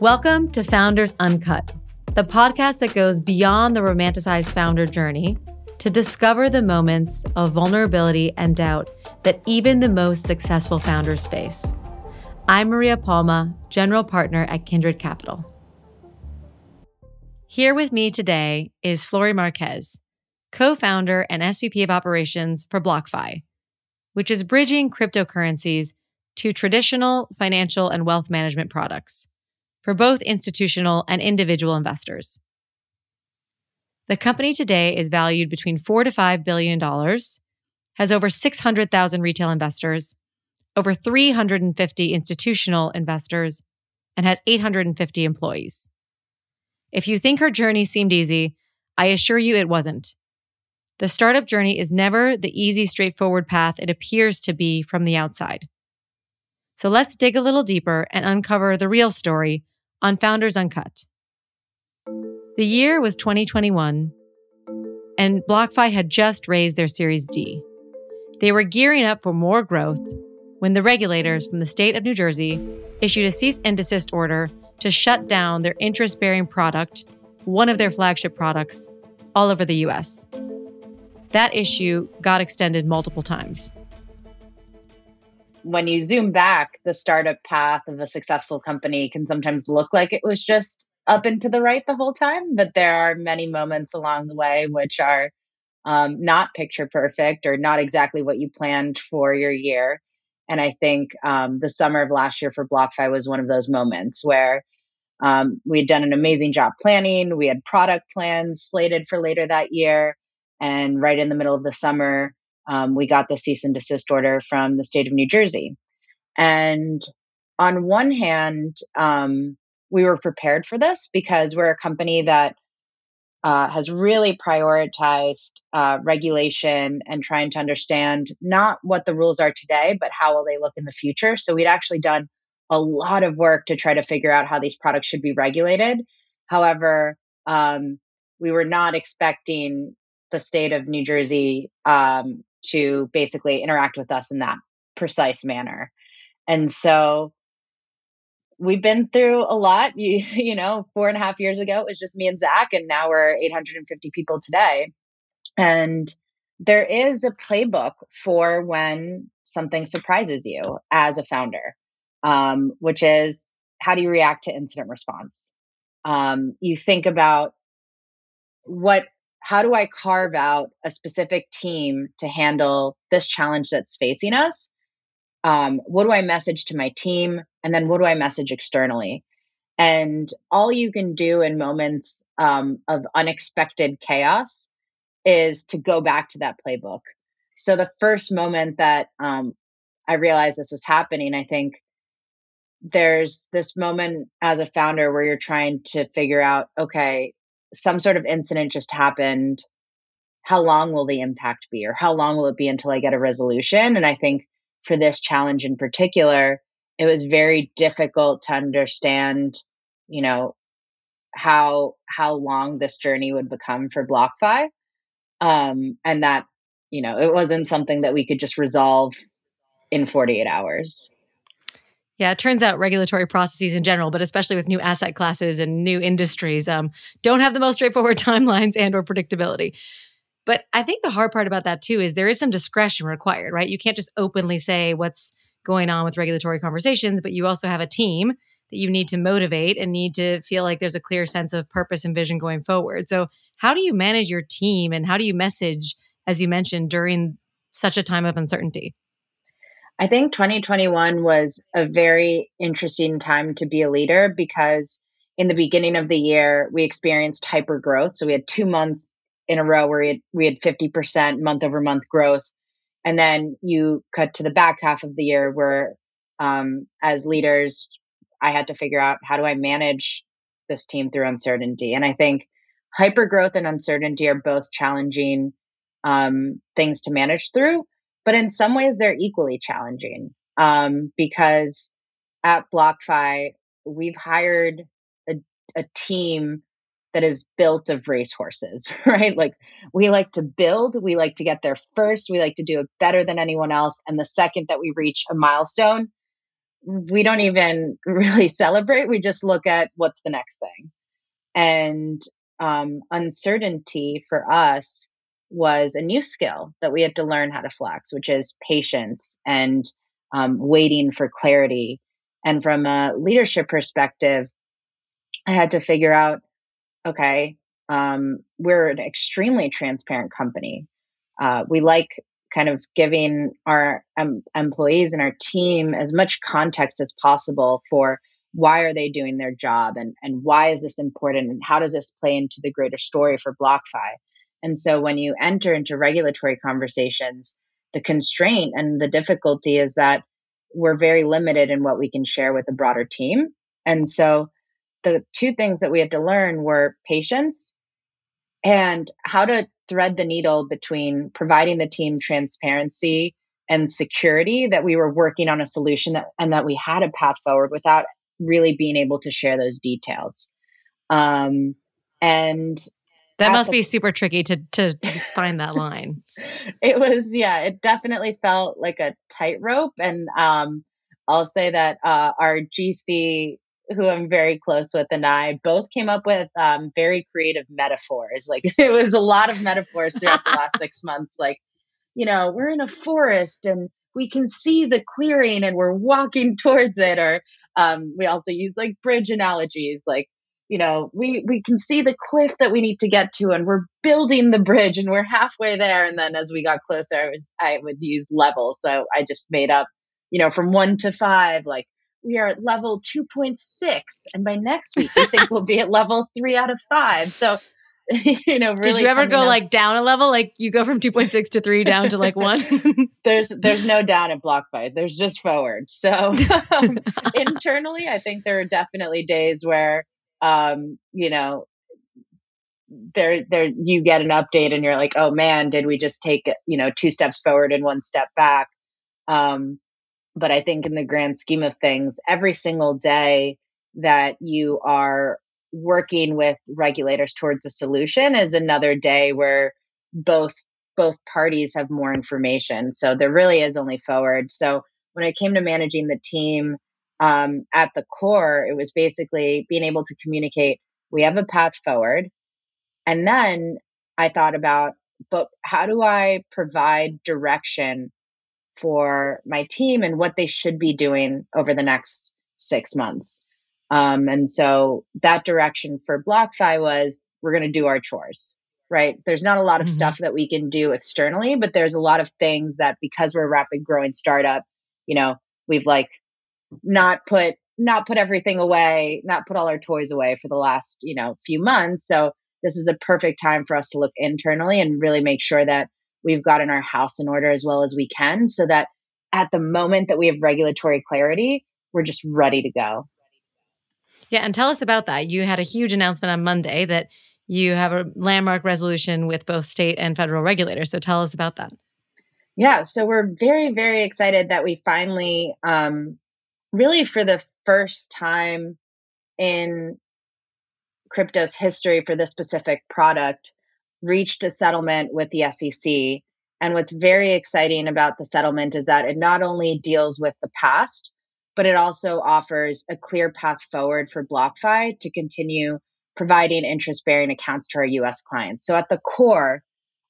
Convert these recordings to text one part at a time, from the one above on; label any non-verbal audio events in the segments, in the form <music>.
Welcome to Founders Uncut, the podcast that goes beyond the romanticized founder journey to discover the moments of vulnerability and doubt that even the most successful founders face. I'm Maria Palma, general partner at Kindred Capital. Here with me today is Flori Marquez, co founder and SVP of operations for BlockFi, which is bridging cryptocurrencies to traditional financial and wealth management products for both institutional and individual investors. The company today is valued between 4 to 5 billion dollars, has over 600,000 retail investors, over 350 institutional investors, and has 850 employees. If you think her journey seemed easy, I assure you it wasn't. The startup journey is never the easy, straightforward path it appears to be from the outside. So let's dig a little deeper and uncover the real story on Founders Uncut. The year was 2021, and BlockFi had just raised their Series D. They were gearing up for more growth when the regulators from the state of New Jersey issued a cease and desist order to shut down their interest bearing product, one of their flagship products, all over the US. That issue got extended multiple times when you zoom back, the startup path of a successful company can sometimes look like it was just up and to the right the whole time, but there are many moments along the way which are um, not picture perfect or not exactly what you planned for your year. And I think um, the summer of last year for BlockFi was one of those moments where um, we had done an amazing job planning. We had product plans slated for later that year. And right in the middle of the summer, um, we got the cease and desist order from the state of New Jersey. And on one hand, um, we were prepared for this because we're a company that uh, has really prioritized uh, regulation and trying to understand not what the rules are today, but how will they look in the future. So we'd actually done a lot of work to try to figure out how these products should be regulated. However, um, we were not expecting the state of New Jersey um, to basically interact with us in that precise manner. And so we've been through a lot. You, <laughs> you know, four and a half years ago, it was just me and Zach, and now we're 850 people today. And there is a playbook for when something surprises you as a founder, um, which is how do you react to incident response? Um, you think about what how do I carve out a specific team to handle this challenge that's facing us? Um, what do I message to my team? And then what do I message externally? And all you can do in moments um, of unexpected chaos is to go back to that playbook. So the first moment that um, I realized this was happening, I think there's this moment as a founder where you're trying to figure out okay, some sort of incident just happened how long will the impact be or how long will it be until i get a resolution? And i think for this challenge in particular it was very difficult to understand you know how how long this journey would become for blockfi. Um and that you know it wasn't something that we could just resolve in 48 hours yeah, it turns out regulatory processes in general, but especially with new asset classes and new industries, um, don't have the most straightforward <laughs> timelines and or predictability. But I think the hard part about that too is there is some discretion required, right? You can't just openly say what's going on with regulatory conversations, but you also have a team that you need to motivate and need to feel like there's a clear sense of purpose and vision going forward. So, how do you manage your team and how do you message, as you mentioned, during such a time of uncertainty? I think 2021 was a very interesting time to be a leader because in the beginning of the year, we experienced hyper growth. So we had two months in a row where we had, we had 50% month over month growth. And then you cut to the back half of the year where, um, as leaders, I had to figure out how do I manage this team through uncertainty. And I think hyper growth and uncertainty are both challenging um, things to manage through. But in some ways, they're equally challenging um, because at BlockFi, we've hired a, a team that is built of racehorses, <laughs> right? Like we like to build, we like to get there first, we like to do it better than anyone else. And the second that we reach a milestone, we don't even <laughs> really celebrate. We just look at what's the next thing. And um, uncertainty for us was a new skill that we had to learn how to flex, which is patience and um, waiting for clarity. And from a leadership perspective, I had to figure out okay, um, we're an extremely transparent company. Uh, we like kind of giving our employees and our team as much context as possible for why are they doing their job and, and why is this important and how does this play into the greater story for BlockFi. And so when you enter into regulatory conversations, the constraint and the difficulty is that we're very limited in what we can share with the broader team. And so the two things that we had to learn were patience and how to thread the needle between providing the team transparency and security that we were working on a solution that, and that we had a path forward without really being able to share those details. Um, and that must be super tricky to to find that line. <laughs> It was, yeah, it definitely felt like a tightrope. And um, I'll say that uh, our GC who I'm very close with and I both came up with um, very creative metaphors. <laughs> Like it was a lot of metaphors throughout the last six <laughs> months. Like, you know, we're in a forest and we can see the clearing and we're walking towards it. Or um, we also use like bridge analogies. Like, you know, we we can see the cliff that we need to get to, and we're building the bridge, and we're halfway there. And then as we got closer, I was I would use levels. So I just made up, you know, from one to five, like we are at level 2.6 and by next week we think we'll be at level 3 out of 5 so <laughs> you know really did you ever go up. like down a level like you go from 2.6 to 3 down to like 1 <laughs> there's there's no down at BlockFi there's just forward so <laughs> um, internally i think there are definitely days where um you know there there you get an update and you're like oh man did we just take you know two steps forward and one step back um but I think in the grand scheme of things, every single day that you are working with regulators towards a solution is another day where both both parties have more information. So there really is only forward. So when it came to managing the team, um, at the core, it was basically being able to communicate. We have a path forward, and then I thought about, but how do I provide direction for my team and what they should be doing over the next six months. Um, and so that direction for BlockFi was we're going to do our chores, right? There's not a lot of mm-hmm. stuff that we can do externally, but there's a lot of things that because we're a rapid growing startup, you know, we've like not put not put everything away, not put all our toys away for the last, you know, few months. So this is a perfect time for us to look internally and really make sure that we've gotten our house in order as well as we can so that at the moment that we have regulatory clarity, we're just ready to go. Yeah, and tell us about that. You had a huge announcement on Monday that you have a landmark resolution with both state and federal regulators. So tell us about that. Yeah, so we're very, very excited that we finally, um, really for the first time in crypto's history for this specific product, reached a settlement with the SEC. And what's very exciting about the settlement is that it not only deals with the past, but it also offers a clear path forward for BlockFi to continue providing interest bearing accounts to our US clients. So at the core,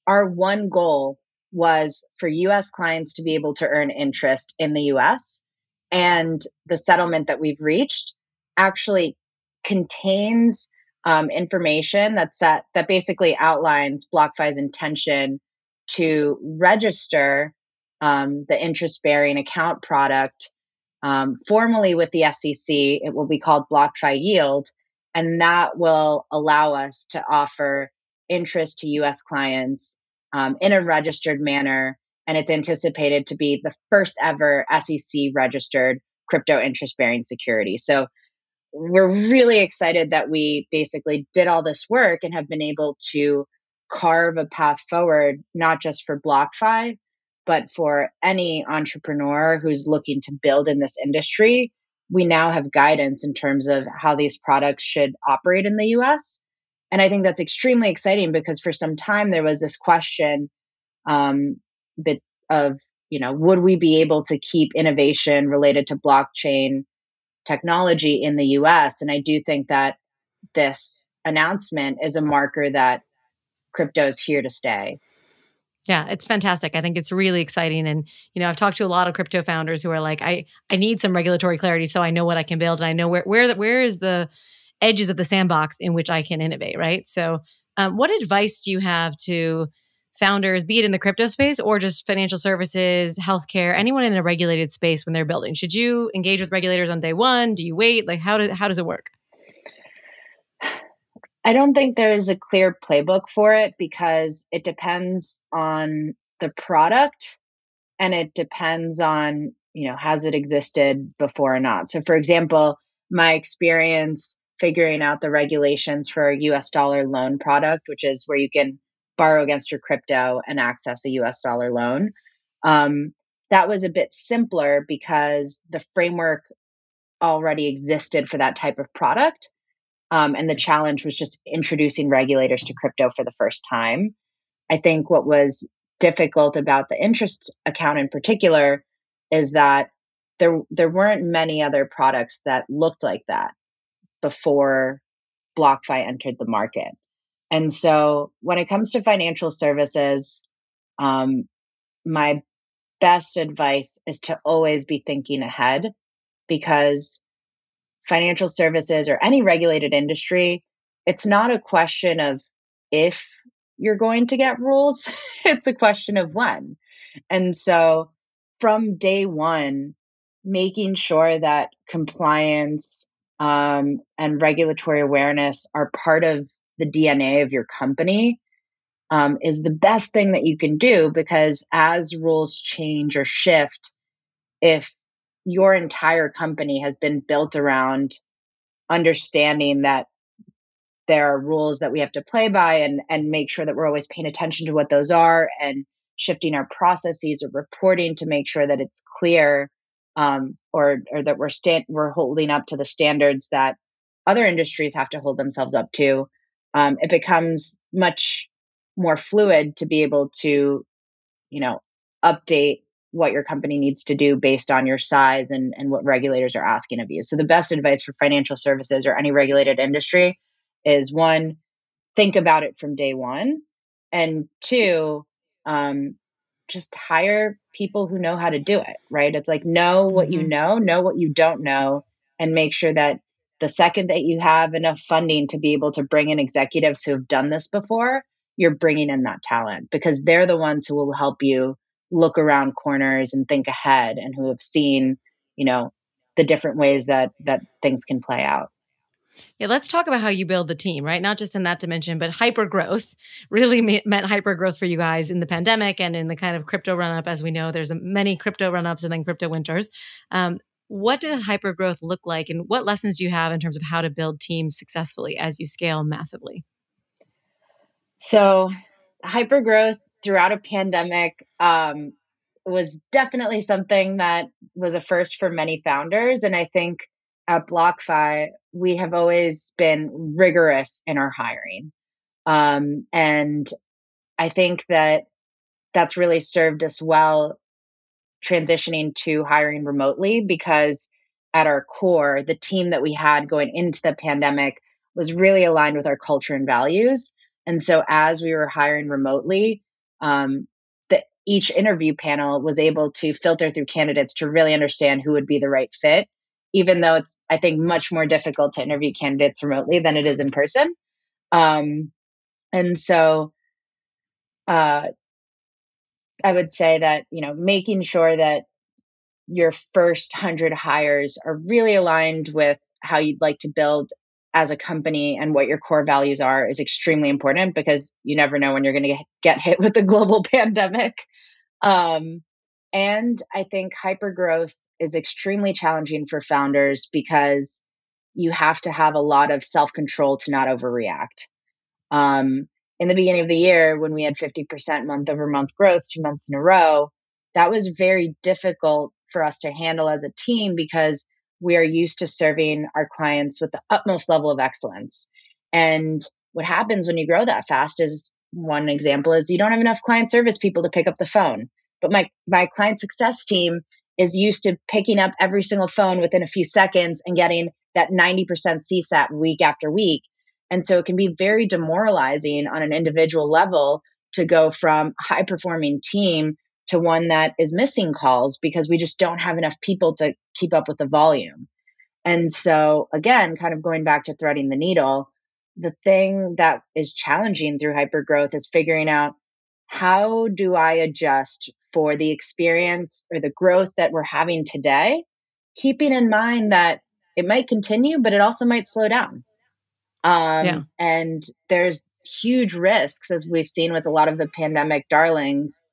our one goal was for US clients to be able to earn interest in the US. And the settlement that we've reached actually contains um, information that's that that basically outlines BlockFi's intention to register um, the interest bearing account product um, formally with the SEC. It will be called BlockFi Yield, and that will allow us to offer interest to U.S. clients um, in a registered manner. And it's anticipated to be the first ever SEC registered crypto interest bearing security. So we're really excited that we basically did all this work and have been able to carve a path forward, not just for BlockFi, but for any entrepreneur who's looking to build in this industry. We now have guidance in terms of how these products should operate in the US. And I think that's extremely exciting because for some time there was this question um, bit of you know, would we be able to keep innovation related to blockchain technology in the US? And I do think that this announcement is a marker that crypto is here to stay. Yeah, it's fantastic. I think it's really exciting. And, you know, I've talked to a lot of crypto founders who are like, I, I need some regulatory clarity so I know what I can build and I know where where where is the edges of the sandbox in which I can innovate, right? So um, what advice do you have to founders, be it in the crypto space or just financial services, healthcare, anyone in a regulated space when they're building? Should you engage with regulators on day one? Do you wait? Like how does how does it work? I don't think there's a clear playbook for it because it depends on the product and it depends on, you know, has it existed before or not. So for example, my experience figuring out the regulations for a US dollar loan product, which is where you can borrow against your crypto and access a US dollar loan. Um, that was a bit simpler because the framework already existed for that type of product. Um, and the challenge was just introducing regulators to crypto for the first time. I think what was difficult about the interest account in particular is that there there weren't many other products that looked like that before BlockFi entered the market. And so when it comes to financial services, um, my best advice is to always be thinking ahead because financial services or any regulated industry, it's not a question of if you're going to get rules, <laughs> it's a question of when. And so from day one, making sure that compliance um, and regulatory awareness are part of the DNA of your company um, is the best thing that you can do because as rules change or shift, if your entire company has been built around understanding that there are rules that we have to play by and and make sure that we're always paying attention to what those are and shifting our processes or reporting to make sure that it's clear um, or or that we're we're holding up to the standards that other industries have to hold themselves up to um, it becomes much more fluid to be able to, you know, update what your company needs to do based on your size and, and what regulators are asking of you. So the best advice for financial services or any regulated industry is one, think about it from day one. And two, um, just hire people who know how to do it, right? It's like know what mm-hmm. you know, know what you don't know, and make sure that the second that you have enough funding to be able to bring in executives who have done this before, you're bringing in that talent because they're the ones who will help you look around corners and think ahead and who have seen, you know, the different ways that that things can play out. Yeah, let's talk about how you build the team, right? Not just in that dimension, but hyper growth <laughs> really meant hyper growth for you guys in the pandemic and in the kind of crypto run up. As we know, there's many crypto run ups and then crypto winters. Um, what did hypergrowth look like, and what lessons do you have in terms of how to build teams successfully as you scale massively? So, hypergrowth throughout a pandemic um, was definitely something that was a first for many founders. And I think at BlockFi, we have always been rigorous in our hiring. Um, and I think that that's really served us well transitioning to hiring remotely because at our core, the team that we had going into the pandemic was really aligned with our culture and values. And so as we were hiring remotely, um, the, each interview panel was able to filter through candidates to really understand who would be the right fit, even though it's, I think, much more difficult to interview candidates remotely than it is in person. Um, and so uh, I would say that, you know, making sure that your first 100 hires are really aligned with how you'd like to build as a company and what your core values are is extremely important because you never know when you're going to get hit with a global <laughs> pandemic. Um, and I think hypergrowth is extremely challenging for founders because you have to have a lot of self control to not overreact. Um, in the beginning of the year when we had 50% month over month growth two months in a row, that was very difficult for us to handle as a team because we are used to serving our clients with the utmost level of excellence. And what happens when you grow that fast is one example is you don't have enough client service people to pick up the phone. but my my client success team is used to picking up every single phone within a few seconds and getting that 90% CSAT week after week. And so it can be very demoralizing on an individual level to go from high performing team to one that is missing calls because we just don't have enough people to keep up with the volume. And so, again, kind of going back to threading the needle, the thing that is challenging through hypergrowth is figuring out how do I adjust for the experience or the growth that we're having today, keeping in mind that it might continue, but it also might slow down. Um, yeah. And there's huge risks, as we've seen with a lot of the pandemic darlings,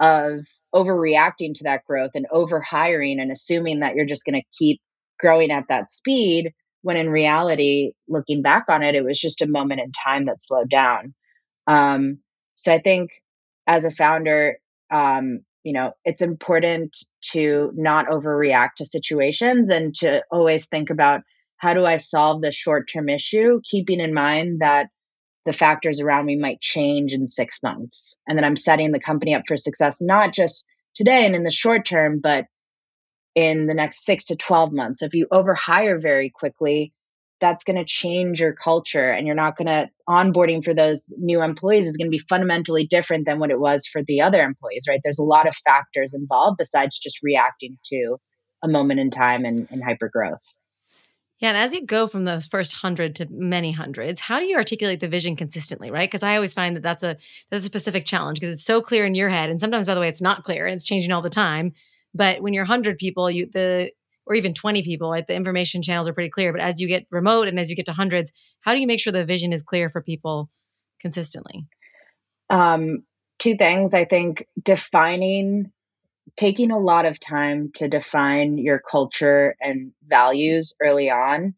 of overreacting to that growth and overhiring and assuming that you're just going to keep growing at that speed when in reality looking back on it it was just a moment in time that slowed down um, so i think as a founder um, you know it's important to not overreact to situations and to always think about how do i solve this short term issue keeping in mind that the factors around me might change in six months and that I'm setting the company up for success, not just today and in the short term, but in the next six to 12 months. So if you overhire very quickly, that's going to change your culture and you're not going to onboarding for those new employees is going to be fundamentally different than what it was for the other employees, right? There's a lot of factors involved besides just reacting to a moment in time and, and hyper growth. Yeah, and as you go from those first hundred to many hundreds, how do you articulate the vision consistently, right? Because I always find that that's a that's a specific challenge because it's so clear in your head, and sometimes, by the way, it's not clear and it's changing all the time. But when you're hundred people, you the or even 20 people, right, the information channels are pretty clear. But as you get remote and as you get to hundreds, how do you make sure the vision is clear for people consistently? Um, two things. I think defining taking a lot of time to define your culture and values early on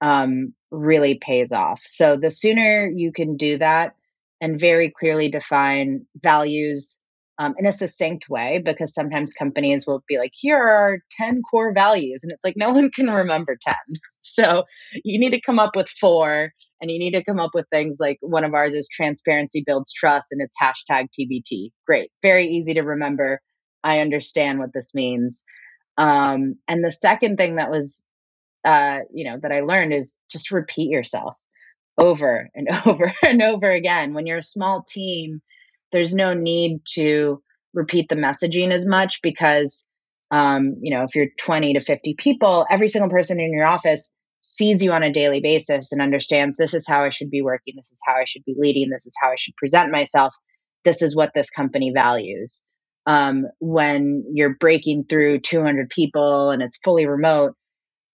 um, really pays off. So the sooner you can do that and very clearly define values um, in a succinct way, because sometimes companies will be like, here are our 10 core values. And it's like, no one can remember 10. <laughs> So you need to come up with four and you need to come up with things like one of ours is transparency builds trust and it's hashtag TBT. Great. Very easy to remember I understand what this means. Um, and the second thing that was, uh, you know, that I learned is just repeat yourself over and <laughs> over and over again. When you're a small team, there's no need to repeat the messaging as much because, um, you know, if you're 20 to 50 people, every single person in your office sees you on a daily basis and understands this is how I should be working, this is how I should be leading, this is how I should present myself, this is what this company values um, when you're breaking through 200 people and it's fully remote,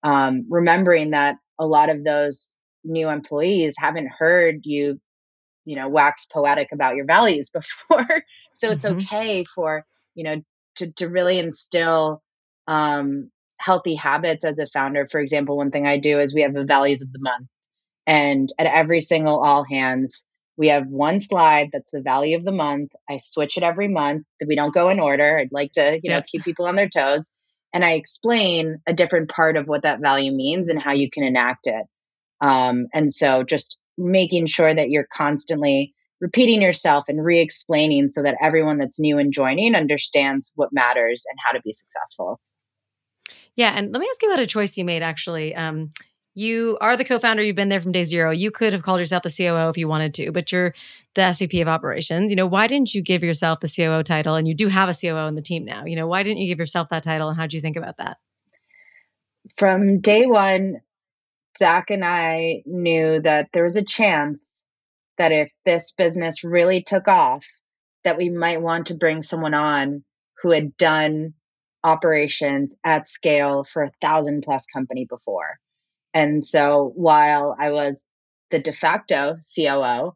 um, remembering that a lot of those new employees haven't heard you, you know, wax poetic about your values <laughs> before. so it's mm-hmm. okay for, you know, to, to really instill um, healthy habits as a founder. For example, one thing I do is we have the values of the month. And at every single all hands, we have one slide that's the value of the month. I switch it every month. We don't go in order. I'd like to, you know, keep people on their toes. And I explain a different part of what that value means and how you can enact it. Um, and so just making sure that you're constantly repeating yourself and re explaining so that everyone that's new and joining understands what matters and how to be successful. Yeah. And let me ask you about a choice you made actually. Um, you are the co-founder you've been there from day zero. You could have called yourself the coo if you wanted to but you're the svp of operations. You know why didn't you give yourself the coo title? And you do have a coo in the team now. You know why didn't you give yourself that title and how do you think about that? From day one zach and i knew that there was a chance that if this business really took off that we might want to bring someone on who had done operations at scale for a thousand plus company before and so while I was the de facto COO,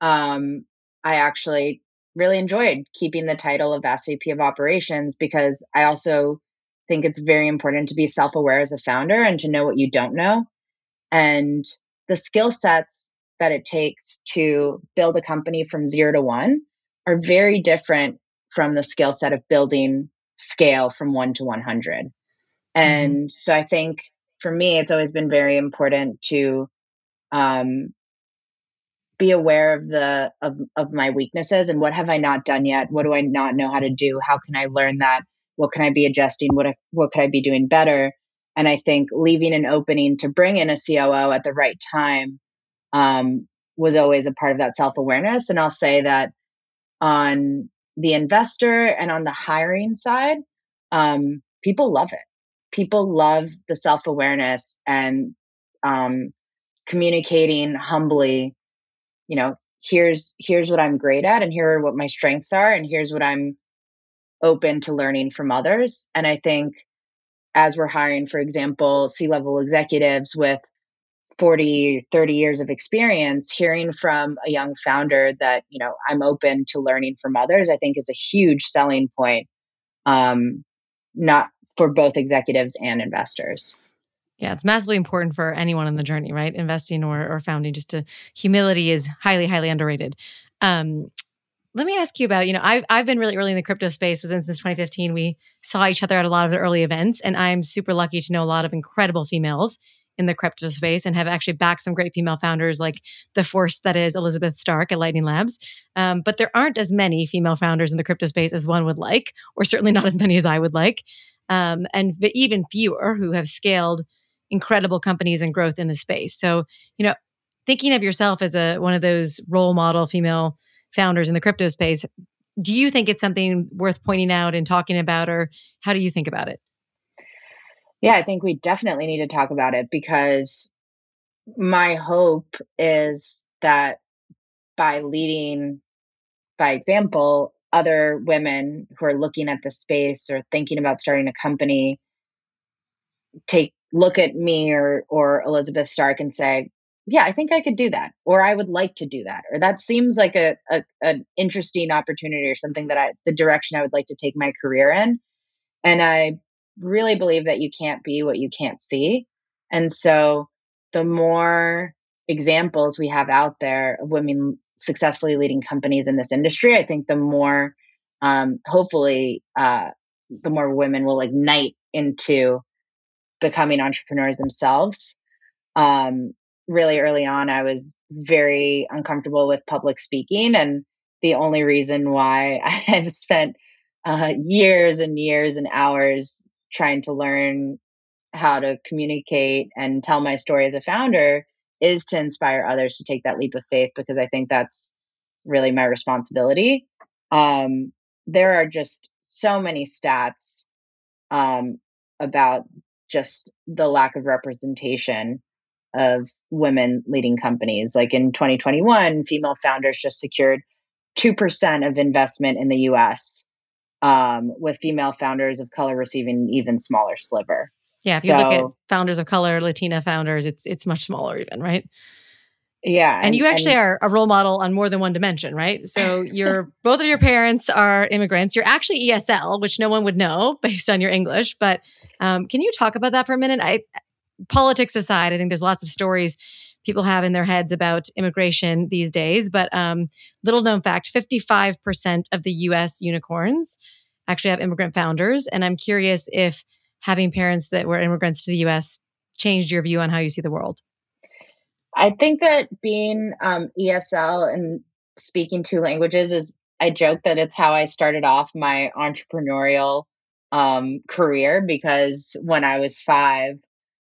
um, I actually really enjoyed keeping the title of SVP of operations because I also think it's very important to be self aware as a founder and to know what you don't know. And the skill sets that it takes to build a company from zero to one are very different from the skill set of building scale from one to 100. Mm-hmm. And so I think for me, it's always been very important to um, be aware of the of, of my weaknesses and what have I not done yet? What do I not know how to do? How can I learn that? What can I be adjusting? What what could I be doing better? And I think leaving an opening to bring in a COO at the right time um, was always a part of that self awareness. And I'll say that on the investor and on the hiring side, um, people love it. People love the self awareness and um, communicating humbly. You know, here's here's what I'm great at, and here are what my strengths are, and here's what I'm open to learning from others. And I think as we're hiring, for example, C level executives with 40 30 years of experience hearing from a young founder that you know i'm open to learning from others i think is a huge selling point um, not for both executives and investors yeah it's massively important for anyone in the journey right investing or, or founding just to humility is highly highly underrated um, let me ask you about you know I've, I've been really early in the crypto space since 2015 we saw each other at a lot of the early events and i'm super lucky to know a lot of incredible females in the crypto space and have actually backed some great female founders like the force that is Elizabeth Stark at Lightning Labs. Um, but there aren't as many female founders in the crypto space as one would like, or certainly not as many as I would like. Um, and even fewer who have scaled incredible companies and growth in the space. So, you know, thinking of yourself as a one of those role model female founders in the crypto space, do you think it's something worth pointing out and talking about, or how do you think about it? Yeah, I think we definitely need to talk about it because my hope is that by leading by example, other women who are looking at the space or thinking about starting a company take look at me or or Elizabeth Stark and say, "Yeah, I think I could do that," or "I would like to do that," or "That seems like a, a an interesting opportunity or something that I the direction I would like to take my career in." And I really believe that you can't be what you can't see. And so the more examples we have out there of women successfully leading companies in this industry, I think the more, um, hopefully, uh, the more women will ignite into becoming entrepreneurs themselves. Um, really early on, I was very uncomfortable with public speaking. And the only reason why <laughs> I have spent uh, years and years and hours trying to learn how to communicate and tell my story as a founder is to inspire others to take that leap of faith because I think that's really my responsibility. Um, there are just so many stats um, about just the lack of representation of women leading companies. Like in 2021, female founders just secured 2% of investment in the US um, with female founders of color receiving an even smaller sliver. Yeah, if so, you look at founders of color, Latina founders, it's it's much smaller even, right? Yeah. And, and you actually and, are a role model on more than one dimension, right? So <laughs> your both of your parents are immigrants. You're actually ESL, which no one would know based on your English. But um, can you talk about that for a minute? I politics aside, I think there's lots of stories people have in their heads about immigration these days. But um, little known fact 55% of the US unicorns actually have immigrant founders. And I'm curious if having parents that were immigrants to the US changed your view on how you see the world. I think that being um, ESL and speaking two languages is, I joke that it's how I started off my entrepreneurial um, career because when I was five,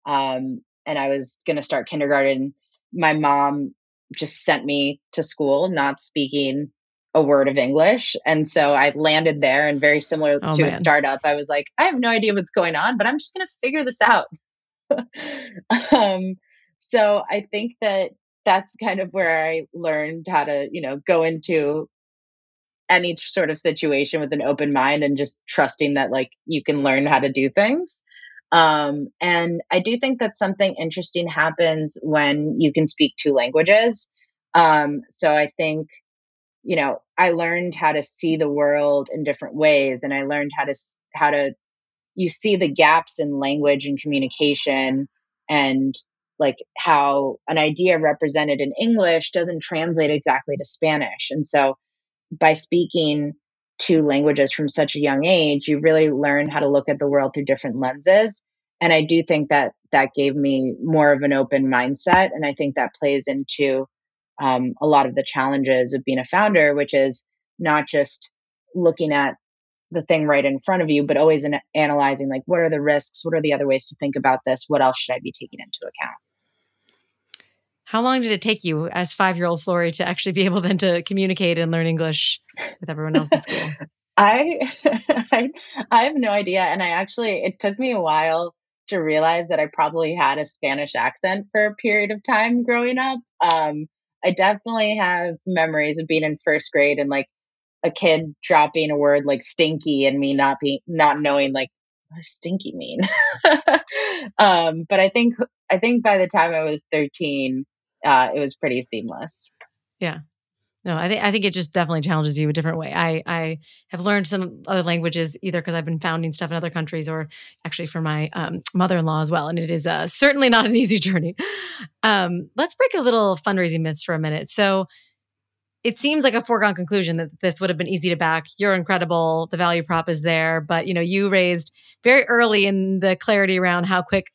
um, and I was going to start kindergarten, my mom just sent me to school not speaking a word of English. And so I landed there and very similar oh, to man. a startup, I was like, I have no idea what's going on, but I'm just going to figure this out. <laughs> um, so I think that that's kind of where I learned how to, you know, go into any sort of situation with an open mind and just trusting that like you can learn how to do things. Um, and I do think that something interesting happens when you can speak two languages. Um, so I think, you know, I learned how to see the world in different ways, and I learned how to how to you see the gaps in language and communication, and like how an idea represented in English doesn't translate exactly to Spanish, and so by speaking two languages from such a young age, you really learn how to look at the world through different lenses. And I do think that that gave me more of an open mindset. And I think that plays into um, a lot of the challenges of being a founder, which is not just looking at the thing right in front of you, but always in analyzing like what are the risks, what are the other ways to think about this, what else should I be taking into account. How long did it take you as five year old Flori to actually be able then to communicate and learn English with everyone else in school? <laughs> I, <laughs> I I have no idea. And I actually it took me a while to realize that I probably had a Spanish accent for a period of time growing up. Um, I definitely have memories of being in first grade and like a kid dropping a word like stinky and me not being not knowing like what does stinky mean. <laughs> um, but I think I think by the time I was 13, uh, it was pretty seamless. Yeah. No, I think I think it just definitely challenges you a different way. I I have learned some other languages either because I've been founding stuff in other countries or actually for my um, mother-in-law as well, and it is uh, certainly not an <laughs> easy journey. Um, let's break a little fundraising myths for a minute. So it seems like a foregone conclusion that this would have been easy to back. You're incredible. The value prop is there, but you know you raised very early in the clarity around how quick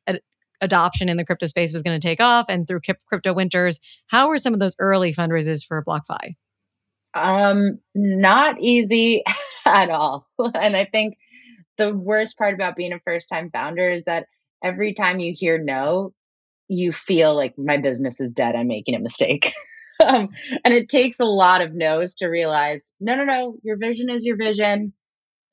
adoption in the crypto space was going to take off and through crypto winters. How were some of those early fundraisers for BlockFi? Um, not easy <laughs> at all. And I think the worst part about being a first time founder is that every time you hear no, you feel like my business is dead. I'm making a mistake. <laughs> um, and it takes a lot of no's to realize no, no, no, your vision is your vision.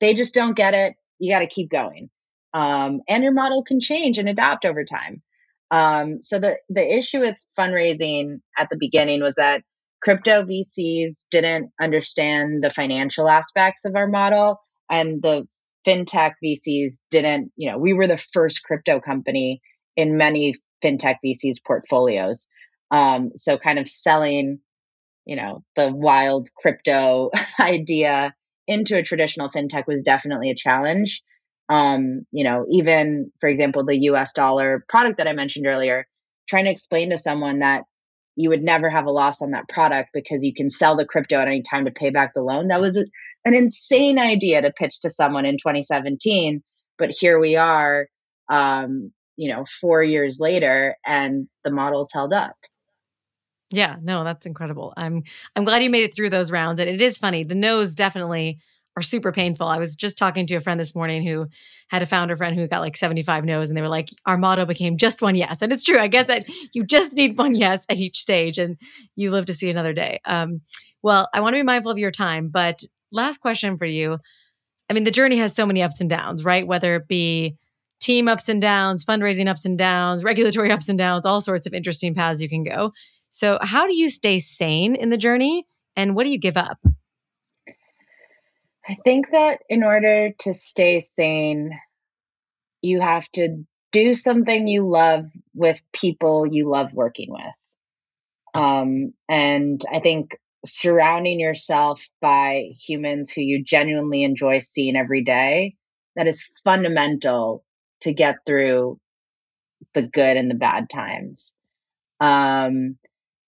They just don't get it. You got to keep going um, and your model can change and adapt over time. Um, so the the issue with fundraising at the beginning was that crypto VCs didn't understand the financial aspects of our model, and the fintech VCs didn't. You know, we were the first crypto company in many fintech VCs portfolios. Um, so kind of selling, you know, the wild crypto <laughs> idea into a traditional fintech was definitely a challenge um, you know, even for example, the US dollar product that I mentioned earlier, trying to explain to someone that you would never have a loss on that product because you can sell the crypto at any time to pay back the loan. That was a, an insane idea to pitch to someone in 2017. But here we are, um, you know, four years later, and the model's held up. Yeah, no, that's incredible. I'm I'm glad you made it through those rounds. And it is funny. The no's definitely are super painful. I was just talking to a friend this morning who had a founder friend who got like 75 no's and they were like, our motto became just one yes. And it's true. I guess that you just need one yes at each stage and you live to see another day. Um, well, I want to be mindful of your time, but last question for you. I mean, the journey has so many ups and downs, right? Whether it be team ups and downs, fundraising ups and downs, regulatory ups and downs, all sorts of interesting paths you can go. So, how do you stay sane in the journey and what do you give up? I think that in order to stay sane, you have to do something you love with people you love working with. Um, and I think surrounding yourself by humans who you genuinely enjoy seeing every day, that is fundamental to get through the good and the bad times. Um,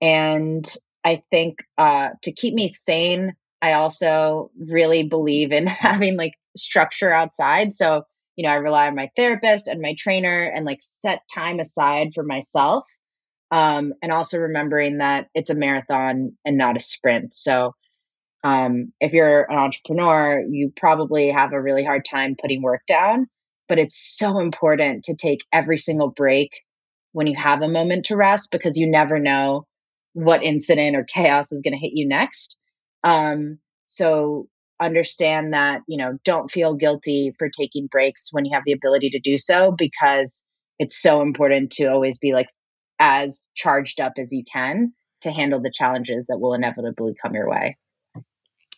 and I think uh, to keep me sane, I also really believe in <laughs> having like structure outside. So, you know, I rely on my therapist and my trainer and like set time aside for myself. Um, and also remembering that it's a marathon and not a sprint. So, um, if you're an entrepreneur, you probably have a really hard time putting work down, but it's so important to take every single break when you have a moment to rest because you never know what incident or chaos is going to hit you next. Um, so understand that, you know, don't feel guilty for taking breaks when you have the ability to do so because it's so important to always be like as charged up as you can to handle the challenges that will inevitably come your way.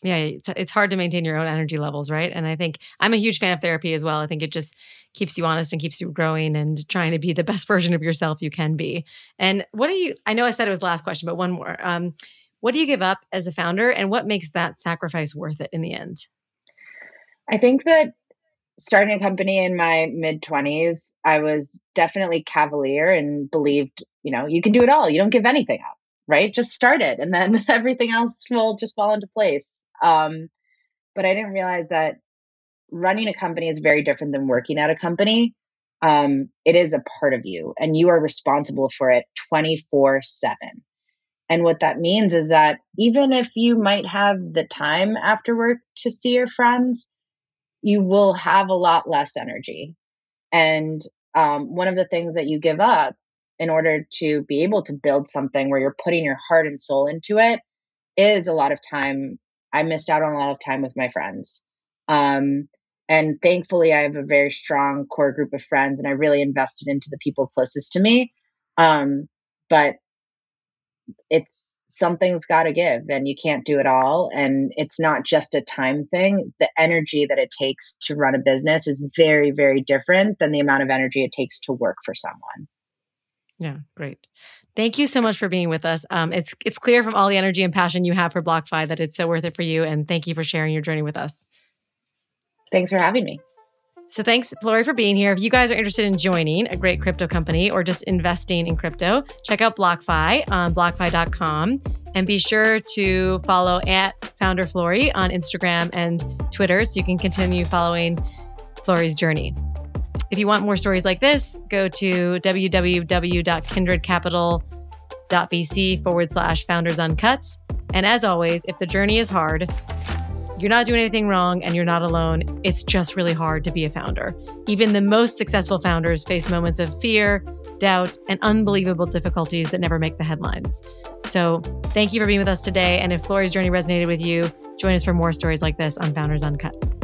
Yeah, it's, it's hard to maintain your own energy levels, right? And I think I'm a huge fan of therapy as well. I think it just keeps you honest and keeps you growing and trying to be the best version of yourself you can be. And what do you, I know I said it was the last question, but one more. Um, what do you give up as a founder and what makes that sacrifice worth it in the end? I think that starting a company in my mid 20s, I was definitely cavalier and believed, you know, you can do it all. You don't give anything up, right? Just start it and then <laughs> everything else will just fall into place. Um, but I didn't realize that running a company is very different than working at a company. Um, it is a part of you and you are responsible for it 24 7 And what that means is that even if you might have the time after work to see your friends, you will have a lot less energy. And um, one of the things that you give up in order to be able to build something where you're putting your heart and soul into it is a lot of time. I missed out on a lot of time with my friends. Um, and thankfully, I have a very strong core group of friends, and I really invested into the people closest to me. Um, but it's something's got to give and you can't do it all. And it's not just a time thing. The energy that it takes to run a business is very very different than the amount of energy it takes to work for someone. Yeah great. Thank you so much for being with us. Um, it's it's clear from all the energy and passion you have for BlockFi that it's so worth it for you and thank you for sharing your journey with us. Thanks for having me so thanks, Flori, for being here. If you guys are interested in joining a great crypto company or just investing in crypto, check out BlockFi on BlockFi.com and be sure to follow at Founder Flori on Instagram and Twitter so you can continue following Flori's journey. If you want more stories like this, go to www.kindredcapital.vc forward slash founders uncut. And as always, if the journey is hard, you're not doing anything wrong and you're not alone. It's just really hard to be a founder. Even the most successful founders face moments of fear, doubt, and unbelievable difficulties that never make the headlines. So, thank you for being with us today. And if Flori's journey resonated with you, join us for more stories like this on Founders Uncut.